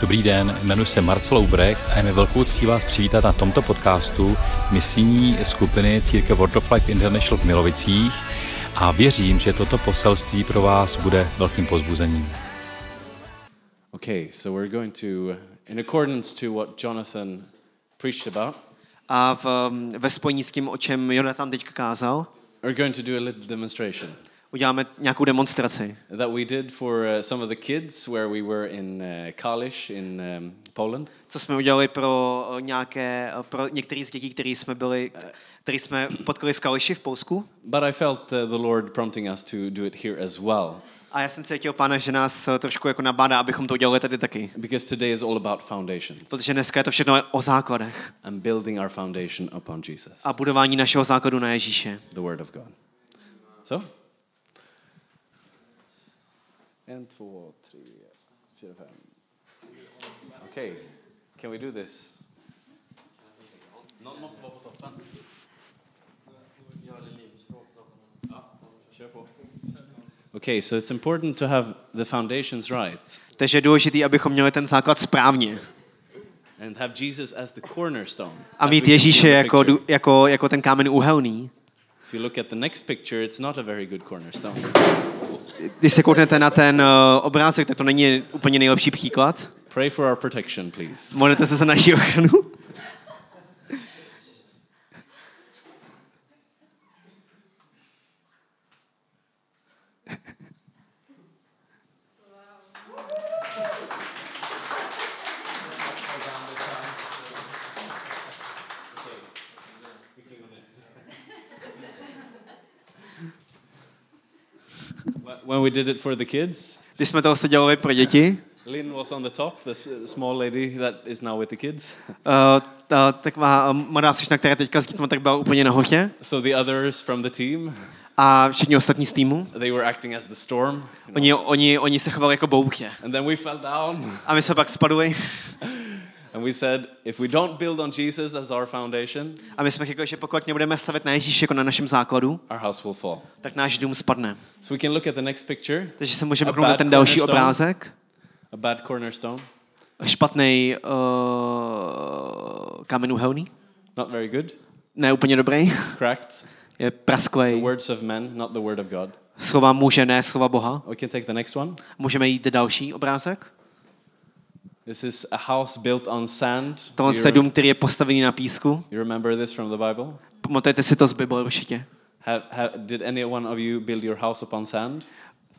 Dobrý den, jmenuji se Marcel Ubrecht a je mi velkou ctí vás přivítat na tomto podcastu misijní skupiny Církev World of Life International v Milovicích a věřím, že toto poselství pro vás bude velkým pozbuzením. Okay, so we're going to, in accordance to what Jonathan preached about, A v, ve spojení s tím, o čem Jonathan teď kázal, we're going to do a little demonstration uděláme nějakou demonstraci. that we did for uh, some of the kids where we were in uh, Kalisz in um, Poland. Co jsme udělali pro eh, nějaké, eh, pro některý z dětí, který jsme byli, který jsme potkali v Kališi v Polsku. But I felt uh, the Lord prompting us to do it here as well, A já jsem cítil, pána, že nás eh, trošku jako nabádá, abychom to udělali tady taky. because today is all about foundations Protože dneska je to všechno o základech and building our foundation upon Jesus, a budování našeho základu na Ježíše. the Word of God. So? En, två, tre, fyra, fem. Okay, can we do this? Någon måste vara på toppen. Okay, so it's important to have the foundations right Takže je důležité, abychom měli ten základ správně. and have Jesus as the cornerstone. A mít Ježíše jako, jako, jako ten kámen úhelný. If you look at the next picture, it's not a very good cornerstone. Když se kouknete na ten uh, obrázek, tak to není úplně nejlepší příklad. Pray for our protection, please. Modlete se za naši ochranu. When we did it for the kids, Když jsme to dělali pro děti, Lynn was on the top, the small lady that is now with the kids. uh, ta, taková uh, mladá slečna, která teďka s dětmi tak byla úplně nahoře So the others from the team, a všichni ostatní z týmu, they were acting as the storm. you know. oni, oni, oni se chovali jako bouře. And then we fell down A my jsme pak spadli and we said, if we don't build on Jesus as our foundation, a my jsme řekli, že pokud nebudeme stavět na Ježíši jako na našem základu, our house will fall. tak náš dům spadne. So we can look at the next picture, Takže se můžeme kouknout na ten další obrázek. a bad cornerstone. Špatný uh, kámen úhelný. Not very good, Ne úplně dobrý. cracked. Je The prasklej. words of men, not the word of God. Slova muže, ne slova Boha. We can take the next one. Můžeme jít do další obrázek. This is a house built on sand. Tohle You je dům, který je postavený na písku. You remember this from the Bible? Pamatujete si to z Bible určitě. Have, have, did any one of you build your house upon sand?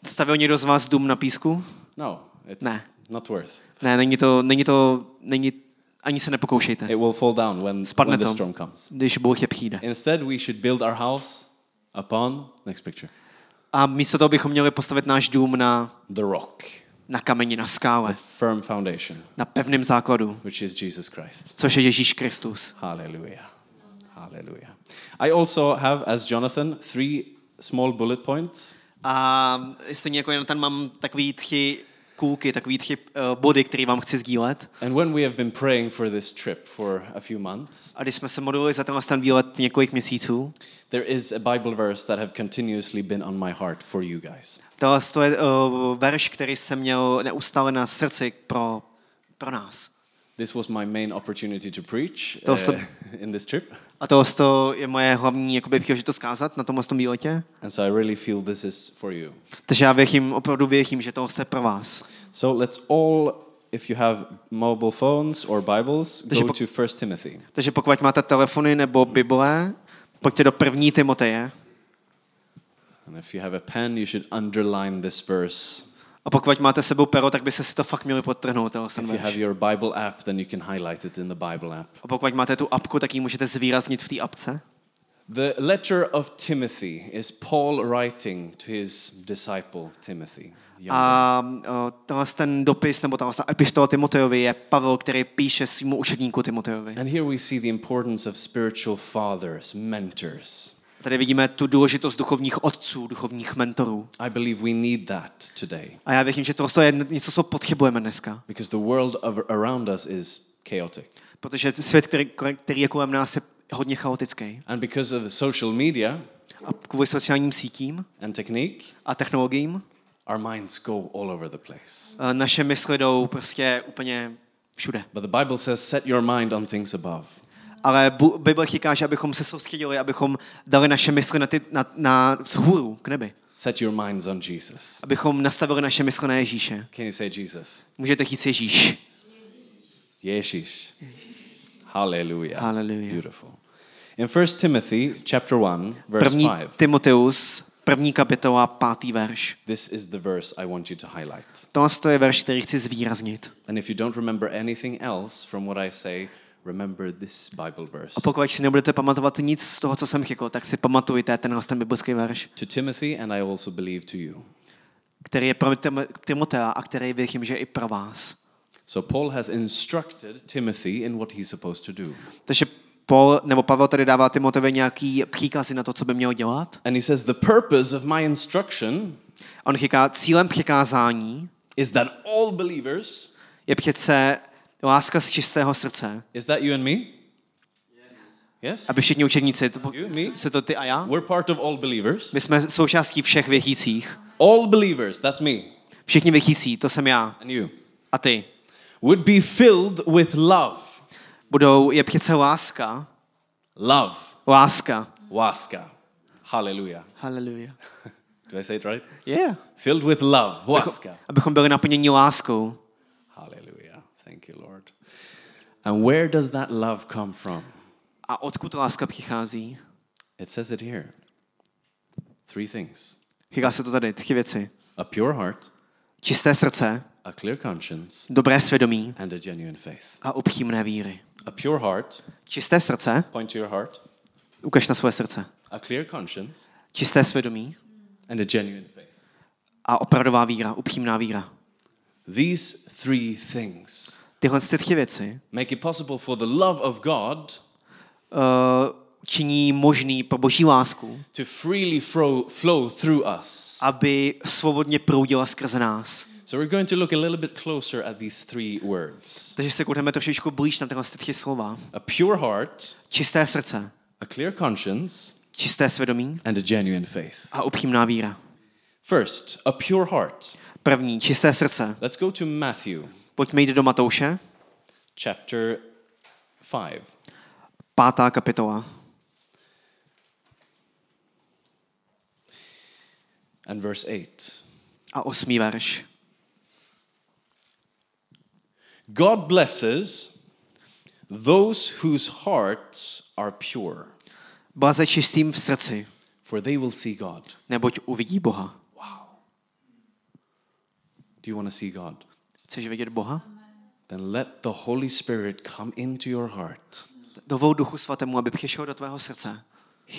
Stavil někdo z vás dům na písku? No, it's Ne. not worth. Ne, není to, není to, není, ani se nepokoušejte, It will fall down when, Spadne when the to. storm comes. když Bůh je přijde. Instead, we should build our house upon next picture, A místo toho bychom měli postavit náš dům na, the rock, na kameni, na skále, firm foundation, na pevném základu, which is Jesus Christ. což je Ježíš Kristus. Hallelujah. Hallelujah. I also have, as Jonathan, three small bullet points. A stejně jako jen tam mám takový tři kůlky, takový tři uh, body, které vám chci sdílet. And when we have been praying for this trip for a few months, A když jsme se modlili za tenhle ten výlet několik měsíců, there is a Bible verse that have continuously been on my heart for you guys. tohle to je uh, verš, který jsem měl neustále na srdci pro, pro nás. This was my main opportunity to preach To uh, in this trip. A tohle to je moje hlavní jakoby, příležitost kázat na tomhle tom výletě. And so I really feel this is for you. Takže já věřím, opravdu věřím, že tohle je pro vás. So let's all, if you have mobile phones or Bibles, Takže go to 1 Timothy. Takže pokud máte telefony nebo Bible, pojďte do první Timoteje. And if you have a pen, you should underline this verse. A pokud máte sebou pero, tak byste si to fakt měli podtrhnout. tenhle ten If you have verš. your Bible app, then you can highlight it in the Bible app. A pokud máte tu apku, tak ji můžete zvýraznit v té apce. The letter of Timothy is Paul writing to his disciple Timothy. A tenhle ten dopis, nebo tenhle epištola Timotejovi je Pavel, který píše svýmu učedníku Timotejovi. And here we see the importance of spiritual fathers, mentors. Tady vidíme tu důležitost duchovních otců, duchovních mentorů. I believe we need that today A já věřím, že to je něco, co potřebujeme dneska. because the world around us is chaotic. Protože svět, který, který je kolem nás, je hodně chaotický. And because of social media A kvůli sociálním sítím and technique, a technologiím our minds go all over the place. Eh, Naše mysli jdou prostě úplně všude. But the Bible says, set your mind on things above. Ale Bible říká, že abychom se soustředili, abychom dali naše mysli na, ty, na, na vzhůru, k nebi. Set your minds on Jesus. Abychom nastavili naše mysli na Ježíše. Can you say Jesus? Můžete říct Ježíš. Yeshish. Hallelujah. Hallelujah. Beautiful. In 1 Timothy chapter 1, verse První 5, Timoteus, první kapitola, pátý verš. this is the verse I want you to highlight. Tohle je verš, který chci zvýraznit. And if you don't remember anything else from what I say, remember this Bible verse. A pokud si nebudete pamatovat nic z toho, co jsem řekl, tak si pamatujte tenhle ten biblický verš, To Timothy, and I also believe to you. který je pro Tim- Timotea a který věřím, že i pro vás. So Paul has instructed Timothy in what he's supposed to do. Takže Paul, nebo Pavel tady dává Timoteovi nějaký příkazy na to, co by měl dělat. And he says, The purpose of my instruction On říká, cílem přikázání is that all believers, je přece láska z čistého srdce, is that you and me? Yes? aby všichni učedníci, to, se to ty a já, We're part of all believers. my jsme součástí všech věřících. All believers, that's me Všichni věřící, to jsem já and you, a ty. would be filled with love. Budou, je přece láska, Love. láska. Waska. Hallelujah. Hallelujah. Do I say it right? Yeah. Filled with love. Abychom, Waska. abychom byli naplněni láskou. Hallelujah. You, Lord. And where does that love come from? A odkud láska přichází? It says it here. Three things Říká se to tady, tři věci. a pure heart, Čisté srdce, a clear conscience, dobré svědomí and a genuine faith. a upřímné víry. A pure heart, Čisté srdce, point to your heart, ukaž na svoje srdce. a clear conscience, Čisté svědomí and a genuine faith. a opravdová víra, upřímná víra. These three things Tyhle ty tři věci make it possible for the love of God uh, činí možný pro boží lásku, to freely flow, flow through us. aby svobodně proudila skrze nás. So we're going to look a little bit closer at these three words. Takže se budeme trošičku blíž na tyhle ty tři slova. A pure heart, Čisté srdce, a clear conscience, čisté svědomí and a genuine faith. a upřímná víra. First, a pure heart. První, čisté srdce. Let's go to Matthew Pojďme jít do Matouše, chapter 5. pátá kapitola. and verse 8. a osmý verš. God blesses those whose hearts are pure, Blaze čistým v srdci, for they will see God. neboť uvidí Boha. Do you want to see God? Chceš vidět Boha? Then let the Holy Spirit come into your heart. Dovol Duchu Svatému, aby přišel do tvého srdce.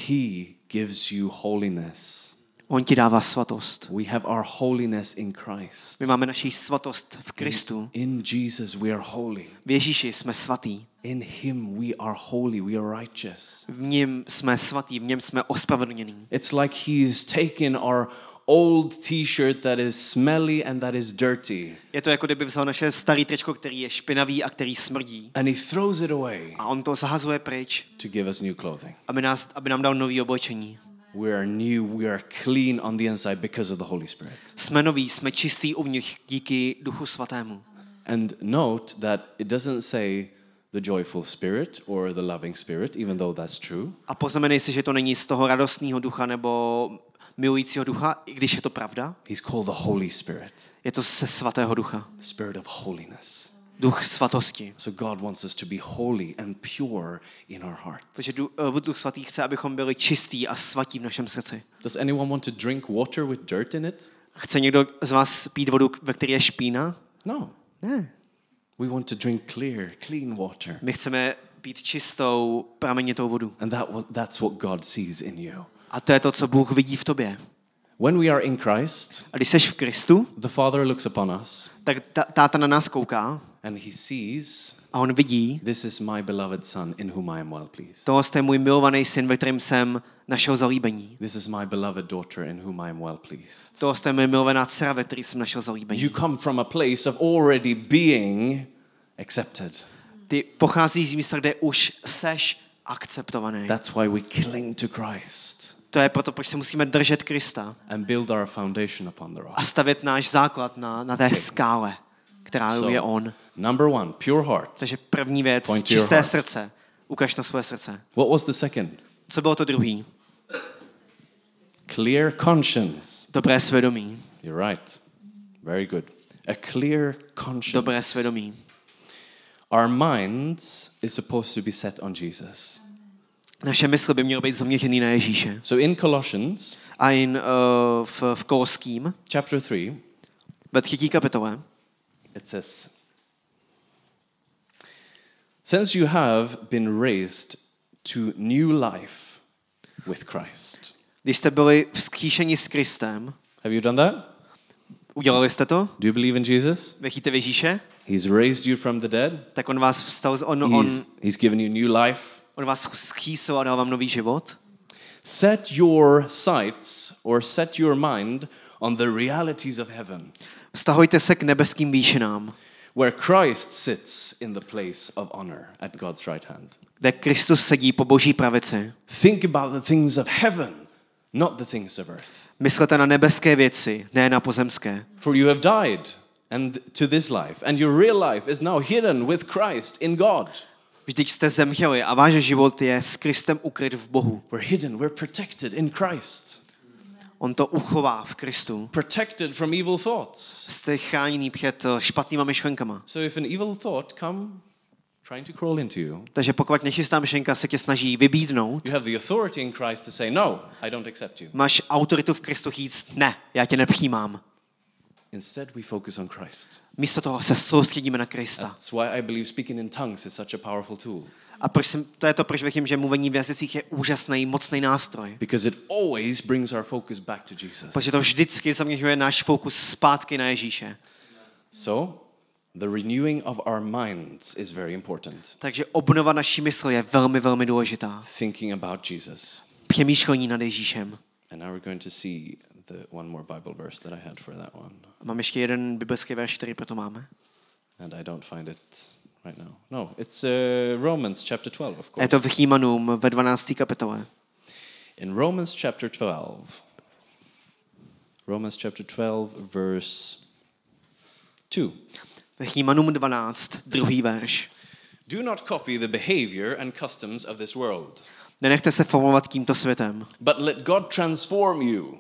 He gives you holiness. On ti dává svatost. We have our holiness in Christ. My máme naši svatost v Kristu. In Jesus, we are holy. V Ježíši jsme svatí. In Him, we are holy. We are righteous. V něm jsme svatí, v něm jsme ospravedlnění. It's like He's taken our old t shirt that is smelly and that is dirty, Je to jako kdyby vzal naše starý tričko, který je špinavý a který smrdí. and He throws it away A on to zahazuje pryč, to give us new clothing. aby, nás, aby nám dal nový oblečení. We are new, we are clean on the inside because of the Holy Spirit. Jsme noví, jsme čistý uvnitř díky Duchu Svatému. And note that it doesn't say the joyful spirit or the loving spirit, even though that's true. A poznamenej si, že to není z toho radostného ducha nebo milujícího ducha, i když je to pravda. He's called the Holy Spirit, Je to se svatého ducha. the spirit of holiness. Duch svatosti. So God wants us to be holy and pure in our hearts. Takže eh, Duch svatý chce, abychom byli čistí a svatí v našem srdci. Does anyone want to drink water with dirt in it? Chce někdo z vás pít vodu, ve které je špína? No. Ne. We want to drink clear, clean water. My chceme pít čistou, pramenitou vodu. And that was, that's what God sees in you. A to je to, co Bůh vidí v tobě. When we are in Christ, A když jsi v Kristu, the Father looks upon us tak ta- táta na nás kouká and he sees, a on vidí, this is my beloved Son in whom I am well pleased. tohle je můj milovaný syn, ve kterém jsem našel zalíbení. This is my beloved daughter in whom I am well pleased. Tohle je moje milovaná dcera, ve které jsem našel zalíbení. You come from a place of already being accepted. Ty pocházíš z místa, kde už seš akceptovaný. That's why we cling to Christ. To je proto, proč se musíme držet Krista and build our foundation upon the rock. a stavět náš základ na, na té skále, která So, je On. number one, pure heart. Takže první věc, Point čisté srdce. Ukaž na své srdce. What was the second? Co bylo to druhý? Clear conscience. Dobré svědomí. You're right. Very good. A clear conscience. Dobré svědomí. Our minds is supposed to be set on Jesus. Naše mysl by měly být zaměřený na Ježíše. So in Colossians A in uh, v, v Koloským, chapter 3, ve třetí kapitole, it says, Since you have been raised to new life with Christ. když jste byli vzkříšeni s Kristem, Have you done that? Udělali jste to? Do you believe in Jesus? Věříte v Ježíše? He's raised you from the dead. Tak on vás vstal, on, He's, on, he's given you new life. on vás vzkřísil a dal vám nový život. Set your sights or set your mind on the realities of heaven, Vztahujte se k nebeským výšinám, where Christ sits in the place of honor at God's right hand. kde Kristus sedí po boží pravici. Think about the things of heaven, not the things of earth. Myslete na nebeské věci, ne na pozemské. For you have died and to this life, and your real life is now hidden with Christ in God. Vždyť jste zemřeli a váš život je s Kristem ukryt v Bohu. We're hidden, we're protected in Christ, On to uchová v Kristu. protected from evil thoughts. Jste chráněný před špatnýma myšlenkama. So if an evil thought come trying to crawl into you, Takže pokud nečistá myšlenka se tě snaží vybídnout, you have the authority in Christ to say, No, I don't accept you. máš autoritu v Kristu říct, ne, já tě nepřijímám. Instead, we focus on Christ. Místo toho se soustředíme na Krista. That's why I believe speaking in tongues is such a powerful tool. A proč to je to, proč věřím, že mluvení v jazycích je úžasný, mocný nástroj. Because it always brings our focus back to Jesus. Protože to vždycky zaměřuje náš fokus zpátky na Ježíše. So, the renewing of our minds is very important. Takže obnova naší mysli je velmi, velmi důležitá. Thinking about Jesus. Přemýšlení nad Ježíšem. And now we're going to see the one more Bible verse that I had for that one. Mám ještě jeden biblický verš, který proto máme. And I don't find it right now. No, it's uh, Romans chapter 12, of A je course. to v Římanům ve 12. kapitole. In Romans chapter 12, Romans chapter 12, verse 2. Římanům 12, druhý verš. Do not copy the behavior and customs of this world, Nenechte se formovat tímto světem. but let God transform you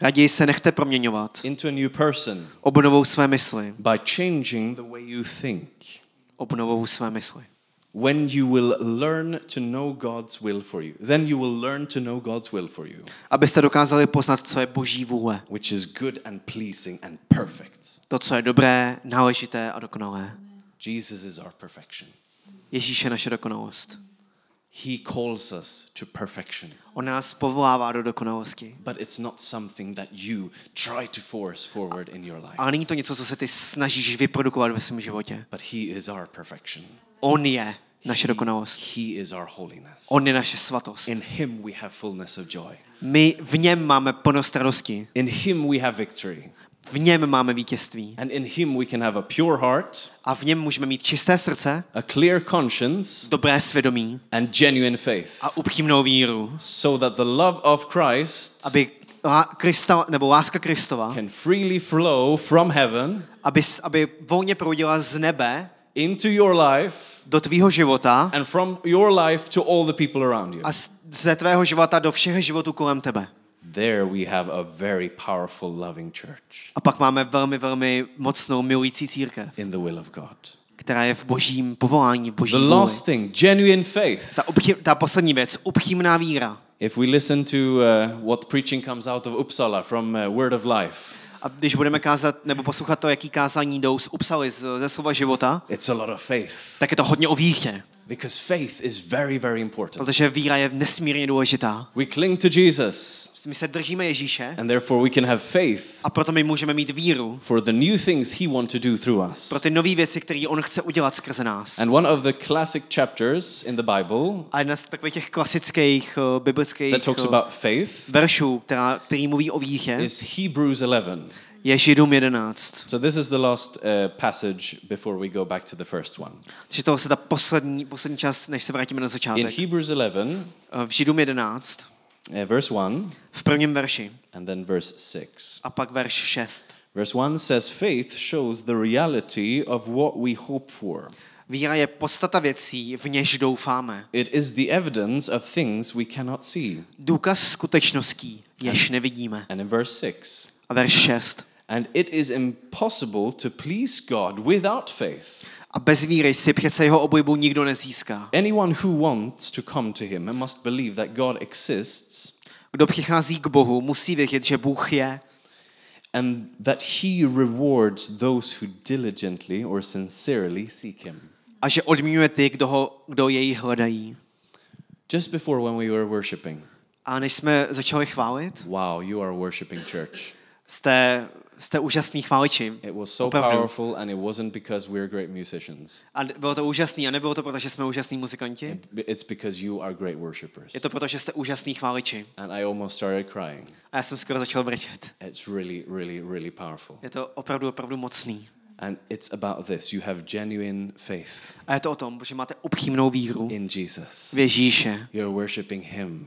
Raději se nechte proměňovat into a new person obnovou své mysli. by changing the way you think. Obnovou své mysli. When you will learn to know God's will for you, then you will learn to know God's will for you, Abyste dokázali poznat, co je boží vůle. which is good and pleasing and perfect. To, co je dobré, náležité a dokonalé. Jesus is our perfection. Ježíš je naše dokonalost. He calls us to perfection. On nás povolává do dokonalosti. But it's not something that you try to force forward in your life. Ale není to něco, co se ty snažíš vyprodukovat ve svém životě. But He is our perfection. On je naše dokonalost. He is our holiness. On je naše svatost. In Him we have fullness of joy. My v něm máme plnost radosti. In Him we have victory. V něm máme vítězství. And in Him we can have a pure heart, A v něm můžeme mít čisté srdce, a clear conscience, dobré svědomí and genuine faith. a upřímnou víru, So that the love of Christ aby Krista, nebo láska Kristova, can freely flow from heaven aby, aby volně proudila z nebe into your life do tvýho života and from your life to all the people around you. a z- ze tvého života do všech životů kolem tebe. There we have a very powerful, loving church A pak máme velmi, velmi mocnou milující církev, in the will of God. která je v božím povolání, v boží The vůli. last thing, genuine faith. Ta, upchý, ta poslední věc, upřímná víra. If we listen to uh, what preaching comes out of Uppsala from uh, Word of Life, A když budeme kázat nebo poslouchat to, jaký kázání jdou z Upsaly, z- ze slova života, it's a lot of faith. tak je to hodně o víře, Because faith is very, very important. protože víra je nesmírně důležitá. We cling to Jesus, My se držíme Ježíše and therefore we can have faith a proto my můžeme mít víru for the new things He wants to do through us. pro ty nové věci, které on chce udělat skrze nás. And one of the classic chapters in the Bible A jedna z takových těch klasických uh, biblických that talks uh, about faith veršů, která, který mluví o víře, is Hebrews 11. je Židům 11. So this is the last uh, passage before we go back to the first one. Takže to se ta poslední, poslední čas, než se vrátíme na In začátek. Hebrews 11, Uh, V Židům 11 uh, verse 1 v prvním verši and then verse 6. a pak verš 6. Verse 1 says, Faith shows the reality of what we hope for. Víra je podstata věcí, v něž doufáme. It is the evidence of things we cannot see. Důkaz skutečností, jež nevidíme. And in verse 6, A verš 6. and it is impossible to please God without faith. A bez víry si přece jeho oblibu nikdo nezíská. Anyone who wants to come to him must believe that God exists Kdo přichází k Bohu, musí vědět, že Bůh je and that he rewards those who diligently or sincerely seek him. a že odměňuje ty, kdo, ho, kdo jej hledají. Just before when we were worshiping, A než jsme začali chválit, wow, you are worshiping church. jste, jste úžasný chváliči. It was so Opravdu. powerful and it wasn't because we're great musicians. A bylo to úžasný a nebylo to proto, že jsme úžasní muzikanti. It's because you are great worshipers. Je to proto, že jste úžasný chváliči. And I almost started crying. A já jsem skoro začal brečet. It's really, really, really powerful. Je to opravdu, opravdu mocný. And it's about this. You have genuine faith A je to o tom, že máte upřímnou víru in Jesus. v Ježíše. You're worshiping him.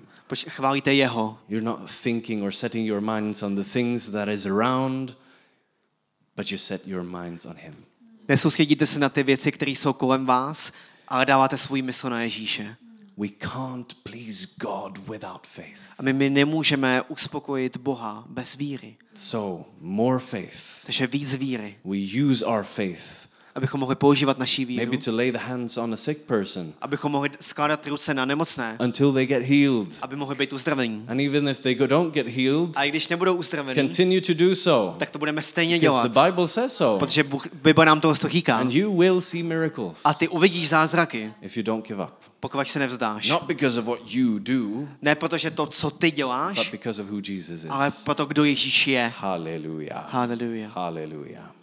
Chválíte jeho. You're not thinking or setting your minds on the things that is around, but you set your minds on him. Nesoustředíte se na ty věci, které jsou kolem vás, ale dáváte svůj mysl na Ježíše. We can't please God without faith. A my, my nemůžeme uspokojit Boha bez víry. So, more faith. Takže víc víry, We use our faith abychom mohli používat naší víru, maybe to lay the hands on a sick person abychom mohli skládat ruce na nemocné, until they get healed. aby mohli být uzdravení. And even if they go, don't get healed, A i když nebudou uzdravení, continue to do so. tak to budeme stejně Because dělat, the Bible says so. protože Bůh, Bible nám toho říká. And you will see miracles A ty uvidíš zázraky, if you don't give up. pokud se nevzdáš. Not because of what you do, Ne protože to, co ty but děláš, because of who Jesus ale is. proto, kdo Ježíš je. Hallelujah. Hallelujah. Hallelujah.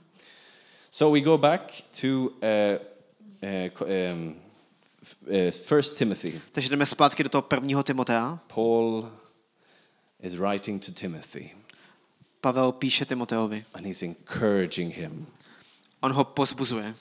So we go back to uh, uh, um, uh, First Timothy. Takže jdeme zpátky do toho prvního Timotea. Paul is writing to Timothy, Pavel píše Timoteovi. and he's encouraging him On ho pozbuzuje,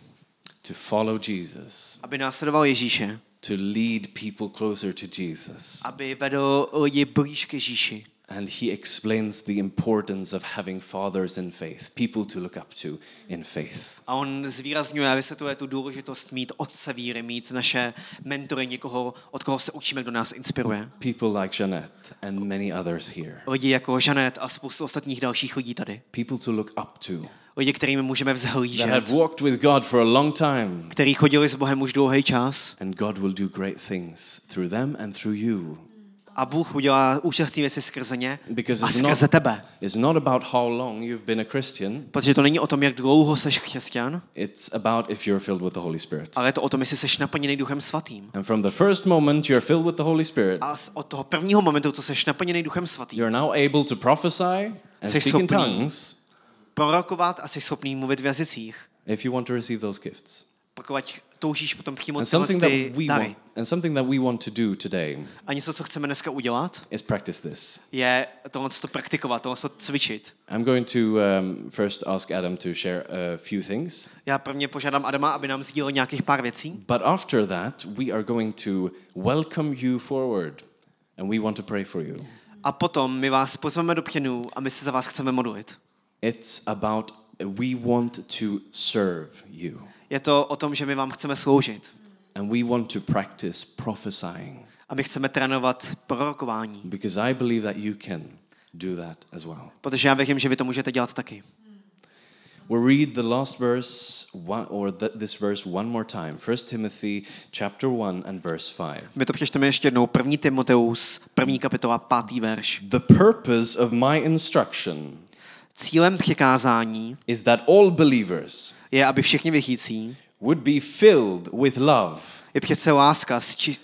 to follow Jesus, aby následoval Ježíše, to lead people closer to Jesus. aby vedl lidi blíž k Ježíši. And he explains the importance of having fathers in faith, people to look up to in faith. A on zvýrazňuje a vysvětluje tu důležitost mít otce víry, mít naše mentory, někoho, od koho se učíme, kdo nás inspiruje. People like Jeanette and many others here. Lidi jako Žanet a spoustu ostatních dalších lidí tady. People to look up to. Lidi, kterými můžeme That have vzhlížet, walked with God for a long time. kteří chodili s Bohem už dlouhý čas. And God will do great things through them and through you. A Bůh udělá úžasné věci skrze ně Because a skrze not, tebe. it's not about how long you've been a Christian, Protože to není o tom, jak dlouho seš křesťan, it's about if you're filled with the Holy Spirit. ale je to o tom, jestli seš naplněný Duchem Svatým. And from the first moment you're filled with the Holy Spirit, A z- od toho prvního momentu, co seš naplněný Duchem Svatým, you're now able to prophesy and Jsi speak in tongues prorokovat a jsi schopný mluvit v jazycích. if you want to receive those gifts. Pokud toužíš potom přijmout tyhle ty dary. and something that we want to do today A něco, co chceme dneska udělat, is practice this. je tohle to praktikovat, tohle to cvičit. I'm going to um, first ask Adam to share a few things, Já prvně požádám Adama, aby nám sdílel nějakých pár věcí. but after that, we are going to welcome you forward, and we want to pray for you. A potom my vás pozveme do pěnu a my se za vás chceme modlit. It's about we want to serve you, Je to o tom, že my vám chceme sloužit. and we want to practice prophesying A my chceme trénovat prorokování. because I believe that you can do that as well. Protože já věřím, že vy to můžete dělat taky. We'll read the last verse one, or th- this verse one more time. 1 Timothy chapter 1 and verse 5. My to přečteme ještě jednou. První Timoteus, první kapitola, pátý verš. The purpose of my instruction Cílem přikázání is that all believers je, aby všichni věřící would be filled with love je přece láska, z či-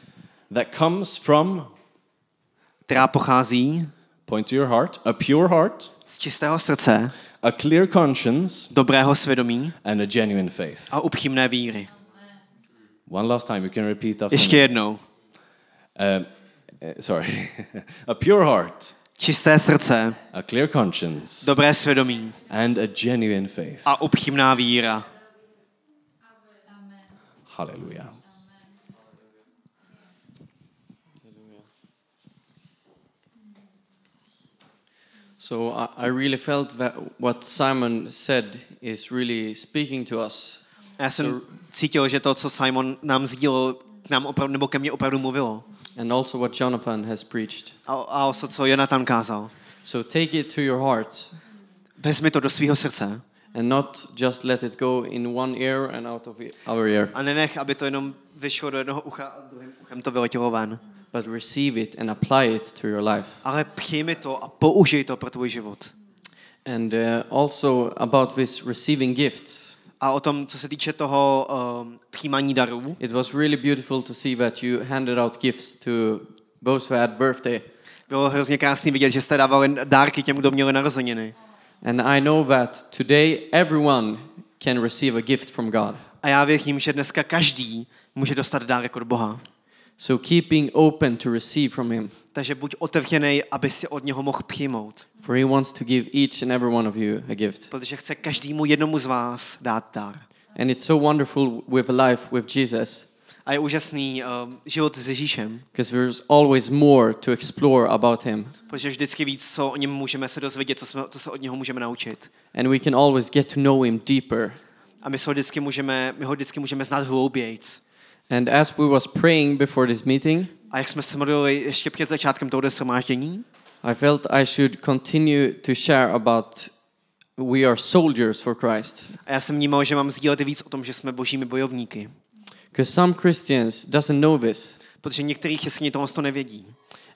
that comes from která pochází point to your heart, a pure heart, z čistého srdce, a clear conscience, dobrého svědomí and a genuine faith. a upřímné víry. One last time, you can repeat after Ještě me. jednou. Uh, sorry. a pure heart, Čisté srdce, a clear conscience, dobré svědomí and a genuine faith. a upřímná víra. Hallelujah. So I, I really felt that what Simon said is really speaking to us. Já jsem cítil, že to, co Simon nám sdílel, k nám opravdu, nebo ke mně opravdu mluvilo. And also what Jonathan has preached. A, a o to, co Jonathan kázal. So take it to your heart Vezmi to do svého srdce and not just let it go in one ear and out of other ear, a nenech, aby to jenom vyšlo do jednoho ucha a druhým uchem to vyletělo ven. but receive it and apply it to your life. Ale přijmi to a použij to pro tvůj život. And uh, also about this receiving gifts. A o tom, co se týče toho um, přijímání darů, It was really beautiful to see that you handed out gifts to those who had birthday. bylo hrozně krásný vidět, že jste dávali dárky těm, kdo měli narozeniny. And I know that today everyone can receive a gift from God. A já věřím, že dneska každý může dostat dárek od Boha. So keeping open to receive from Him, Takže buď otevřený, aby si od něho mohl přijmout. for He wants to give each and every one of you a gift. Protože chce každému jednomu z vás dát dar. And it's so wonderful with life with Jesus A je úžasný um, život s Ježíšem, because there's always more to explore about Him. protože vždycky víc, co o něm můžeme se dozvědět, co, jsme, co se od něho můžeme naučit. And we can always get to know Him deeper. A my, se ho vždycky můžeme, my ho vždycky můžeme znát hloubějc. And as we was praying before this meeting, A jak jsme se modlili ještě před začátkem tohoto shromáždění, I felt I should continue to share about we are soldiers for Christ. a já jsem vnímal, že mám sdílet víc o tom, že jsme božími bojovníky. Because some Christians doesn't know this. Protože některý chyskni tohle to nevědí.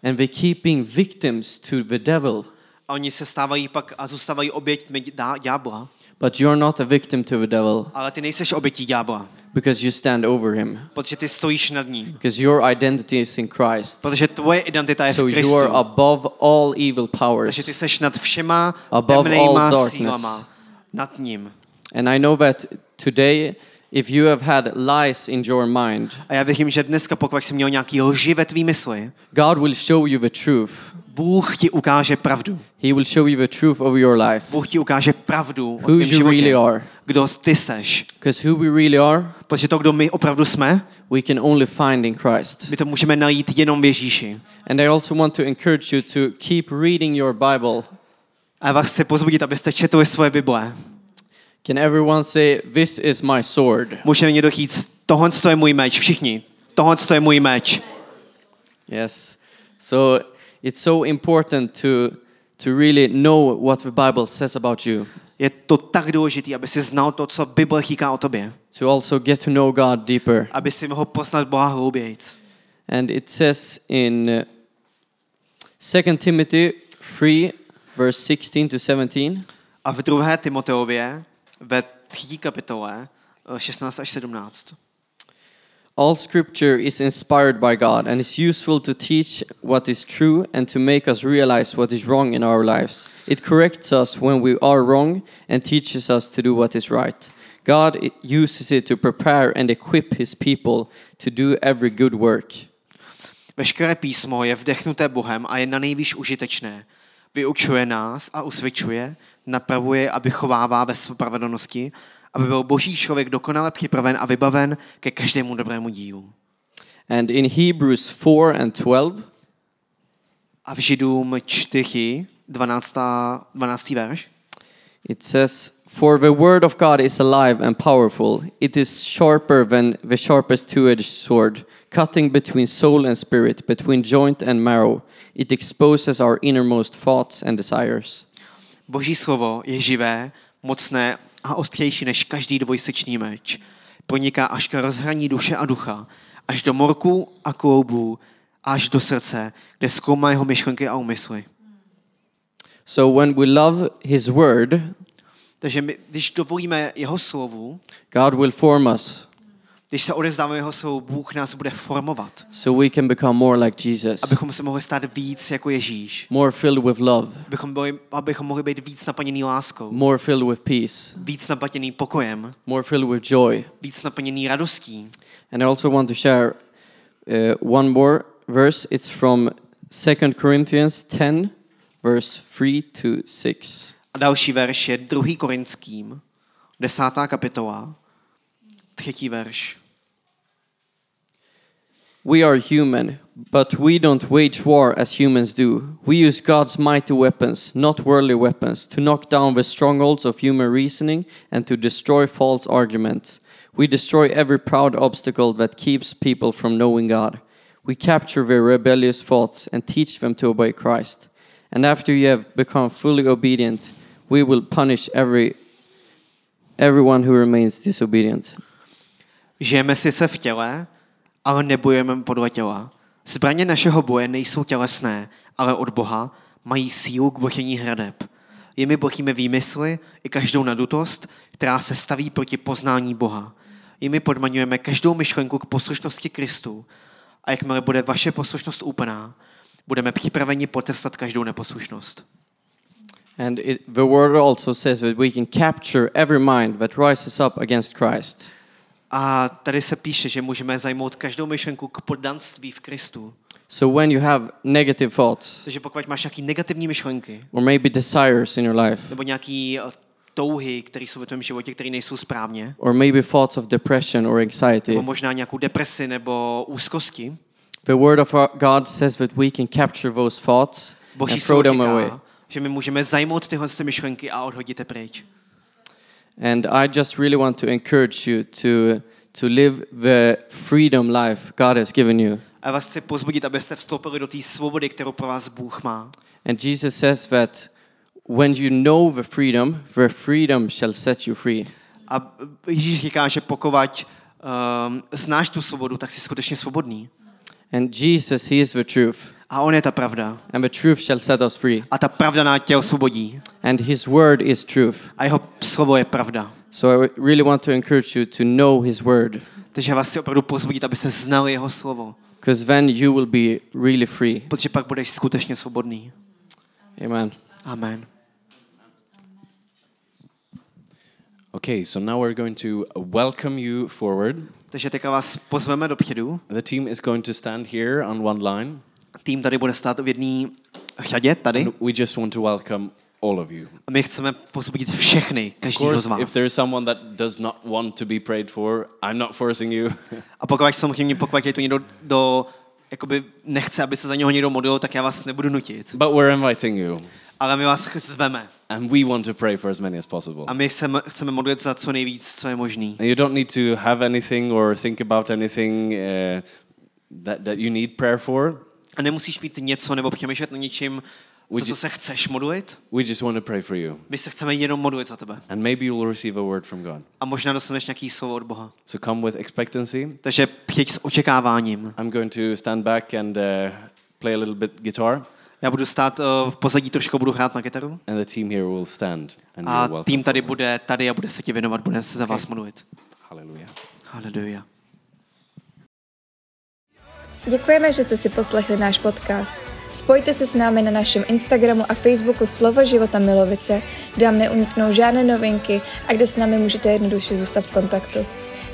And they keeping victims to the devil. A oni se stávají pak a zůstávají oběťmi ďábla. But you're not a victim to the devil Ale ty nejseš obětí ďábla, because you stand over him. protože ty stojíš nad ním. Because your identity is in Christ. Protože tvoje identita je v So you Kristu. are above all evil Takže ty powers. seš nad všema Above all darkness. sílama. Nad ním. And I know that today, if you have had lies in your mind, A já věřím, že dneska, pokud jsi měl nějaký lži ve tvý mysli, God will show you the truth. Bůh ti ukáže pravdu. He will show you the truth of your life. Bůh ti ukáže pravdu o Who tvém you životě. really are. Kdo ty seš. Because who we really are, Protože to, kdo my opravdu jsme, we can only find in Christ. my to můžeme najít jenom v Ježíši. And I also want to encourage you to keep reading your Bible. A já vás chci pozbudit, abyste četli svoje Bible. Can everyone say, This is my sword? Může někdo říct, tohle je můj meč, všichni. Tohle je můj meč. Yes. So it's so important to, to really know what the Bible says about you, Je to tak důležité, aby si znal to, co Bible říká o tobě. to also get to know God deeper. Aby si mohl poznat Boha hloubějc. And it says in uh, 2 Timothy 3, verse 16 to 17. A v druhé Timoteově, ve třetí kapitole, eh, 16 až 17. All scripture is inspired by God and is useful to teach what is true and to make us realize what is wrong in our lives. It corrects us when we are wrong and teaches us to do what is right. God uses it to prepare and equip his people to do every good work. Veškeré písmo je vdechnuté Bohem a je na nejvýš užitečné. Vyučuje nás a usvědčuje, napravuje a vychovává ve spravedlnosti, aby byl boží člověk dokonale připraven a vybaven ke každému dobrému dílu. And in Hebrews 4 and 12, A v Židům 4, 12. 12. verš, it says, For the word of God is alive and powerful. It is sharper than the sharpest two edged sword, cutting between soul and spirit, between joint and marrow. It exposes our innermost thoughts and desires. Boží slovo je živé, mocné a ostřejší než každý dvojsečný meč. Proniká až k rozhraní duše a ducha, až do morku a kloubů, až do srdce, kde zkoumá jeho myšlenky a úmysly. So when we love his word, Takže my, když dovolíme jeho slovu, God will form us když se odezdáme jeho slovu, Bůh nás bude formovat, so we can become more like Jesus, abychom se mohli stát víc jako Ježíš, more filled with love, abychom, byli, abychom mohli být víc naplněný láskou, more filled with peace, víc naplněný pokojem, more filled with joy. víc naplněný radostí. And I also want to share uh, one more verse. It's from 2 Corinthians 10, verse 3 to 6. A další verš je 2. Korinským, desátá kapitola, třetí verš. We are human, but we don't wage war as humans do. We use God's mighty weapons, not worldly weapons, to knock down the strongholds of human reasoning and to destroy false arguments. We destroy every proud obstacle that keeps people from knowing God. We capture their rebellious thoughts and teach them to obey Christ. And after you have become fully obedient, we will punish every everyone who remains disobedient. Žijeme sice v těle, ale nebojujeme podle těla. Zbraně našeho boje nejsou tělesné, ale od Boha mají sílu k bochení hradeb. Jimi bochíme výmysly i každou nadutost, která se staví proti poznání Boha. Jimi podmaňujeme každou myšlenku k poslušnosti Kristu. A jakmile bude vaše poslušnost úplná, budeme připraveni potrestat každou neposlušnost. And it, the word also says that we can capture every mind that rises up against Christ. A tady se píše, že můžeme zajmout každou myšlenku k poddanství v Kristu. So when you have negative thoughts Takže pokud máš nějaké negativní myšlenky, or maybe desires in your life nebo nějaké touhy, které jsou ve tvém životě, které nejsou správně, or maybe thoughts of depression or anxiety, nebo možná nějakou depresi nebo úzkosti, the word of God says that we can capture those thoughts Boží and throw them away. říká, že my můžeme zajmout tyhle ty myšlenky a odhodit je pryč. And I just really want to encourage you to to live the freedom life God has given you. A vás chci pozbudit, abyste vstoupili do té svobody, kterou pro vás Bůh má. And Jesus says that when you know the freedom, the freedom shall set you free. A Ježíš říká, že pokud um, znáš tu svobodu, tak jsi skutečně svobodný. And Jesus, He is the truth. A on je ta pravda. And the truth shall set us free. A ta pravda nás těl osvobodí. And His word is truth. A jeho slovo je pravda. So I really want to encourage you to know His word. Takže já vás chci opravdu pozbudit, abyste znali jeho slovo. Because then you will be really free. Protože pak budeš skutečně svobodný. Amen. Amen. Okay, so now we're going to welcome you forward. Takže teďka vás pozveme dopředu. The team is going to stand here on one line. Tým tady bude stát v jedné řadě, tady. And we just want to welcome all of you. A my chceme pozbudit všechny, každého z course, if vás. there is someone that does not want to be prayed for, I'm not forcing you. A pokud samozřejmě, pokud je to někdo, do, jakoby nechce, aby se za něho někdo modlil, tak já vás nebudu nutit. but we're inviting you. Ale my vás zveme. And we want to pray for as many as possible. A my chceme, chceme modlit za co nejvíc, co je možný. And you don't need to have anything or think about anything uh, that, that you need prayer for. A nemusíš mít něco nebo přemýšlet na něčím, co, co se chceš modlit. We just want to pray for you. My se chceme jenom modlit za tebe. And maybe you will receive a word from God. A možná dostaneš nějaký slovo od Boha. So come with expectancy. Takže přijď s očekáváním. I'm going to stand back and uh, play a little bit guitar. Já budu stát uh, v pozadí trošku, budu hrát na kytaru. And the team here will stand. And A tým tady bude tady a bude se ti věnovat, bude se za vás modlit. Hallelujah. Haleluja. Děkujeme, že jste si poslechli náš podcast. Spojte se s námi na našem Instagramu a Facebooku Slovo života Milovice, kde vám neuniknou žádné novinky a kde s námi můžete jednoduše zůstat v kontaktu.